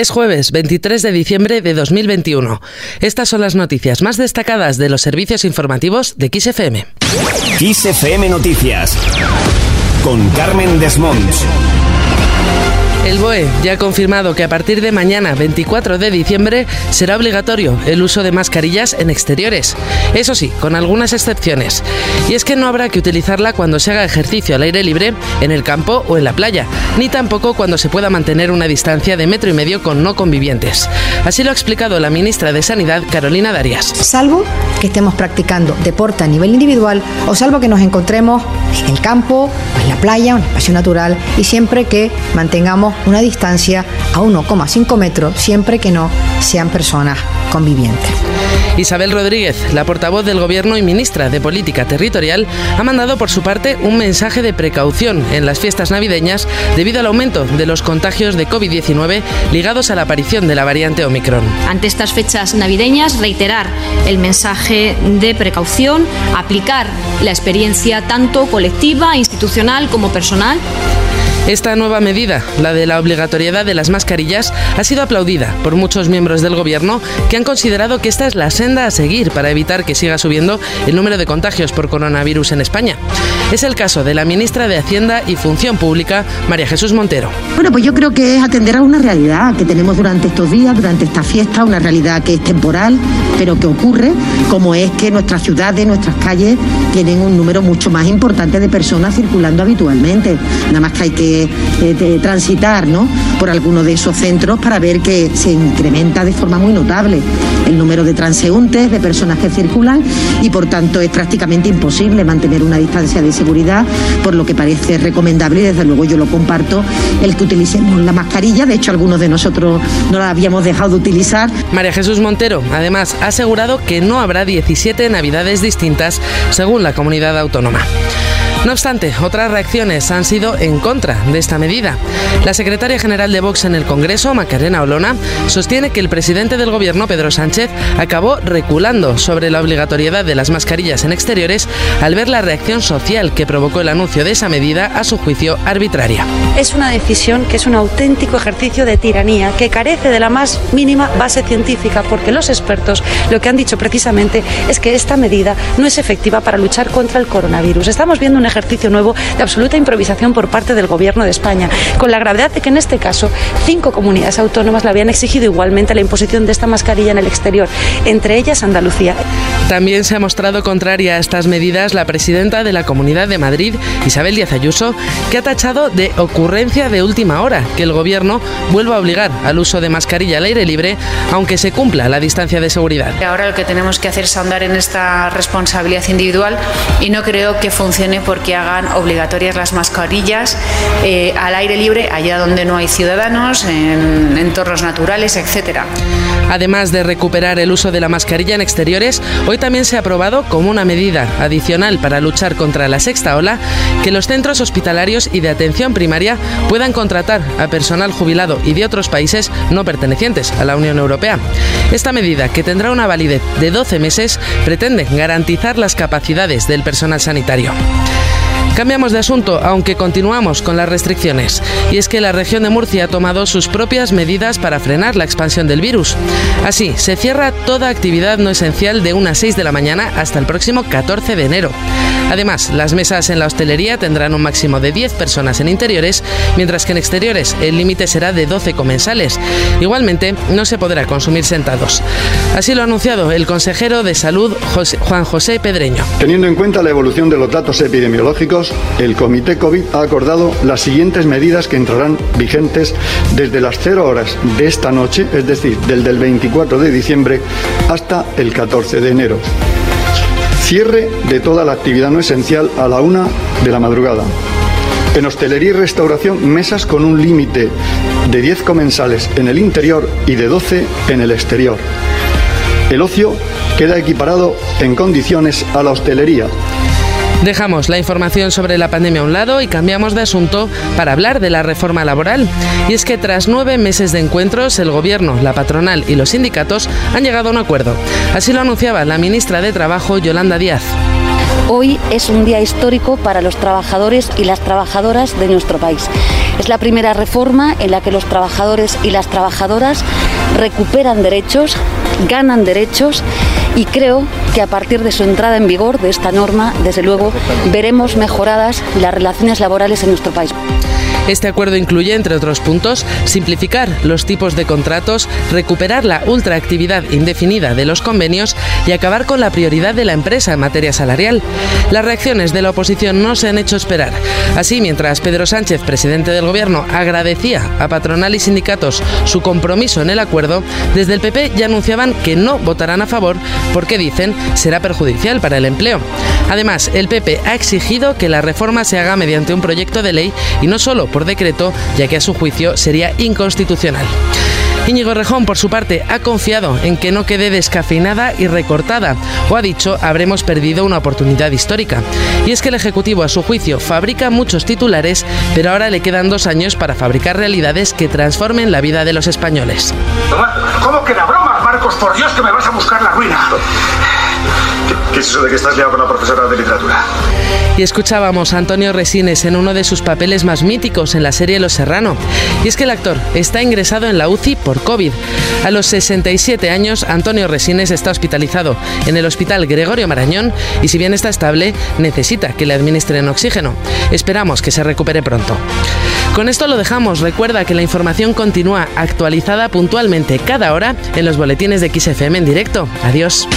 Es jueves 23 de diciembre de 2021. Estas son las noticias más destacadas de los servicios informativos de XFM. XFM Noticias con Carmen Desmonts. BOE ya ha confirmado que a partir de mañana, 24 de diciembre, será obligatorio el uso de mascarillas en exteriores. Eso sí, con algunas excepciones. Y es que no habrá que utilizarla cuando se haga ejercicio al aire libre, en el campo o en la playa, ni tampoco cuando se pueda mantener una distancia de metro y medio con no convivientes. Así lo ha explicado la ministra de Sanidad, Carolina Darias. Salvo que estemos practicando deporte a nivel individual o salvo que nos encontremos en el campo o en la playa o en el espacio natural y siempre que mantengamos una distancia a 1,5 metros siempre que no sean personas convivientes. Isabel Rodríguez, la portavoz del Gobierno y ministra de Política Territorial, ha mandado por su parte un mensaje de precaución en las fiestas navideñas debido al aumento de los contagios de COVID-19 ligados a la aparición de la variante Omicron. Ante estas fechas navideñas, reiterar el mensaje de precaución, aplicar la experiencia tanto colectiva, institucional como personal esta nueva medida, la de la obligatoriedad de las mascarillas, ha sido aplaudida por muchos miembros del Gobierno que han considerado que esta es la senda a seguir para evitar que siga subiendo el número de contagios por coronavirus en España. Es el caso de la ministra de Hacienda y Función Pública, María Jesús Montero. Bueno, pues yo creo que es atender a una realidad que tenemos durante estos días, durante esta fiesta, una realidad que es temporal, pero que ocurre, como es que nuestras ciudades, nuestras calles tienen un número mucho más importante de personas circulando habitualmente. Nada más que hay que eh, transitar ¿no? por alguno de esos centros para ver que se incrementa de forma muy notable el número de transeúntes, de personas que circulan y por tanto es prácticamente imposible mantener una distancia de seguridad, por lo que parece recomendable y desde luego yo lo comparto, el que utilicemos la mascarilla, de hecho algunos de nosotros no la habíamos dejado de utilizar. María Jesús Montero además ha asegurado que no habrá 17 navidades distintas según la comunidad autónoma. No obstante, otras reacciones han sido en contra de esta medida. La secretaria general de Vox en el Congreso, Macarena Olona, sostiene que el presidente del gobierno, Pedro Sánchez, acabó reculando sobre la obligatoriedad de las mascarillas en exteriores al ver la reacción social que provocó el anuncio de esa medida, a su juicio, arbitraria. Es una decisión que es un auténtico ejercicio de tiranía que carece de la más mínima base científica, porque los expertos lo que han dicho precisamente es que esta medida no es efectiva para luchar contra el coronavirus. Estamos viendo ejercicio nuevo de absoluta improvisación por parte del Gobierno de España, con la gravedad de que en este caso cinco comunidades autónomas le habían exigido igualmente la imposición de esta mascarilla en el exterior, entre ellas Andalucía. También se ha mostrado contraria a estas medidas la presidenta de la Comunidad de Madrid, Isabel Díaz Ayuso, que ha tachado de ocurrencia de última hora que el Gobierno vuelva a obligar al uso de mascarilla al aire libre, aunque se cumpla la distancia de seguridad. Ahora lo que tenemos que hacer es ahondar en esta responsabilidad individual y no creo que funcione por que hagan obligatorias las mascarillas eh, al aire libre, allá donde no hay ciudadanos, en entornos naturales, etcétera. Además de recuperar el uso de la mascarilla en exteriores, hoy también se ha aprobado como una medida adicional para luchar contra la sexta ola que los centros hospitalarios y de atención primaria puedan contratar a personal jubilado y de otros países no pertenecientes a la Unión Europea. Esta medida, que tendrá una validez de 12 meses, pretende garantizar las capacidades del personal sanitario. Cambiamos de asunto, aunque continuamos con las restricciones. Y es que la región de Murcia ha tomado sus propias medidas para frenar la expansión del virus. Así, se cierra toda actividad no esencial de unas 6 de la mañana hasta el próximo 14 de enero. Además, las mesas en la hostelería tendrán un máximo de 10 personas en interiores, mientras que en exteriores el límite será de 12 comensales. Igualmente, no se podrá consumir sentados. Así lo ha anunciado el consejero de Salud, Juan José Pedreño. Teniendo en cuenta la evolución de los datos epidemiológicos, el Comité COVID ha acordado las siguientes medidas que entrarán vigentes desde las 0 horas de esta noche, es decir, del del 24 de diciembre hasta el 14 de enero. Cierre de toda la actividad no esencial a la una de la madrugada. En hostelería y restauración, mesas con un límite de 10 comensales en el interior y de 12 en el exterior. El ocio queda equiparado en condiciones a la hostelería, Dejamos la información sobre la pandemia a un lado y cambiamos de asunto para hablar de la reforma laboral. Y es que tras nueve meses de encuentros, el Gobierno, la patronal y los sindicatos han llegado a un acuerdo. Así lo anunciaba la ministra de Trabajo, Yolanda Díaz. Hoy es un día histórico para los trabajadores y las trabajadoras de nuestro país. Es la primera reforma en la que los trabajadores y las trabajadoras recuperan derechos, ganan derechos y creo que a partir de su entrada en vigor de esta norma, desde luego, veremos mejoradas las relaciones laborales en nuestro país. Este acuerdo incluye, entre otros puntos, simplificar los tipos de contratos, recuperar la ultraactividad indefinida de los convenios y acabar con la prioridad de la empresa en materia salarial. Las reacciones de la oposición no se han hecho esperar. Así, mientras Pedro Sánchez, presidente del Gobierno, agradecía a patronal y sindicatos su compromiso en el acuerdo, desde el PP ya anunciaban que no votarán a favor porque dicen será perjudicial para el empleo. Además, el PP ha exigido que la reforma se haga mediante un proyecto de ley y no solo por decreto, ya que a su juicio sería inconstitucional. Íñigo Rejón, por su parte, ha confiado en que no quede descafeinada y recortada, o ha dicho, habremos perdido una oportunidad histórica. Y es que el Ejecutivo, a su juicio, fabrica muchos titulares, pero ahora le quedan dos años para fabricar realidades que transformen la vida de los españoles. ¿Cómo que la broma, Marcos? Por Dios que me vas a buscar la ruina. ¿Qué es eso de que estás liado con la profesora de literatura? Y escuchábamos a Antonio Resines en uno de sus papeles más míticos en la serie Los Serrano. Y es que el actor está ingresado en la UCI por COVID. A los 67 años, Antonio Resines está hospitalizado en el Hospital Gregorio Marañón y si bien está estable, necesita que le administren oxígeno. Esperamos que se recupere pronto. Con esto lo dejamos. Recuerda que la información continúa actualizada puntualmente cada hora en los boletines de XFM en directo. Adiós.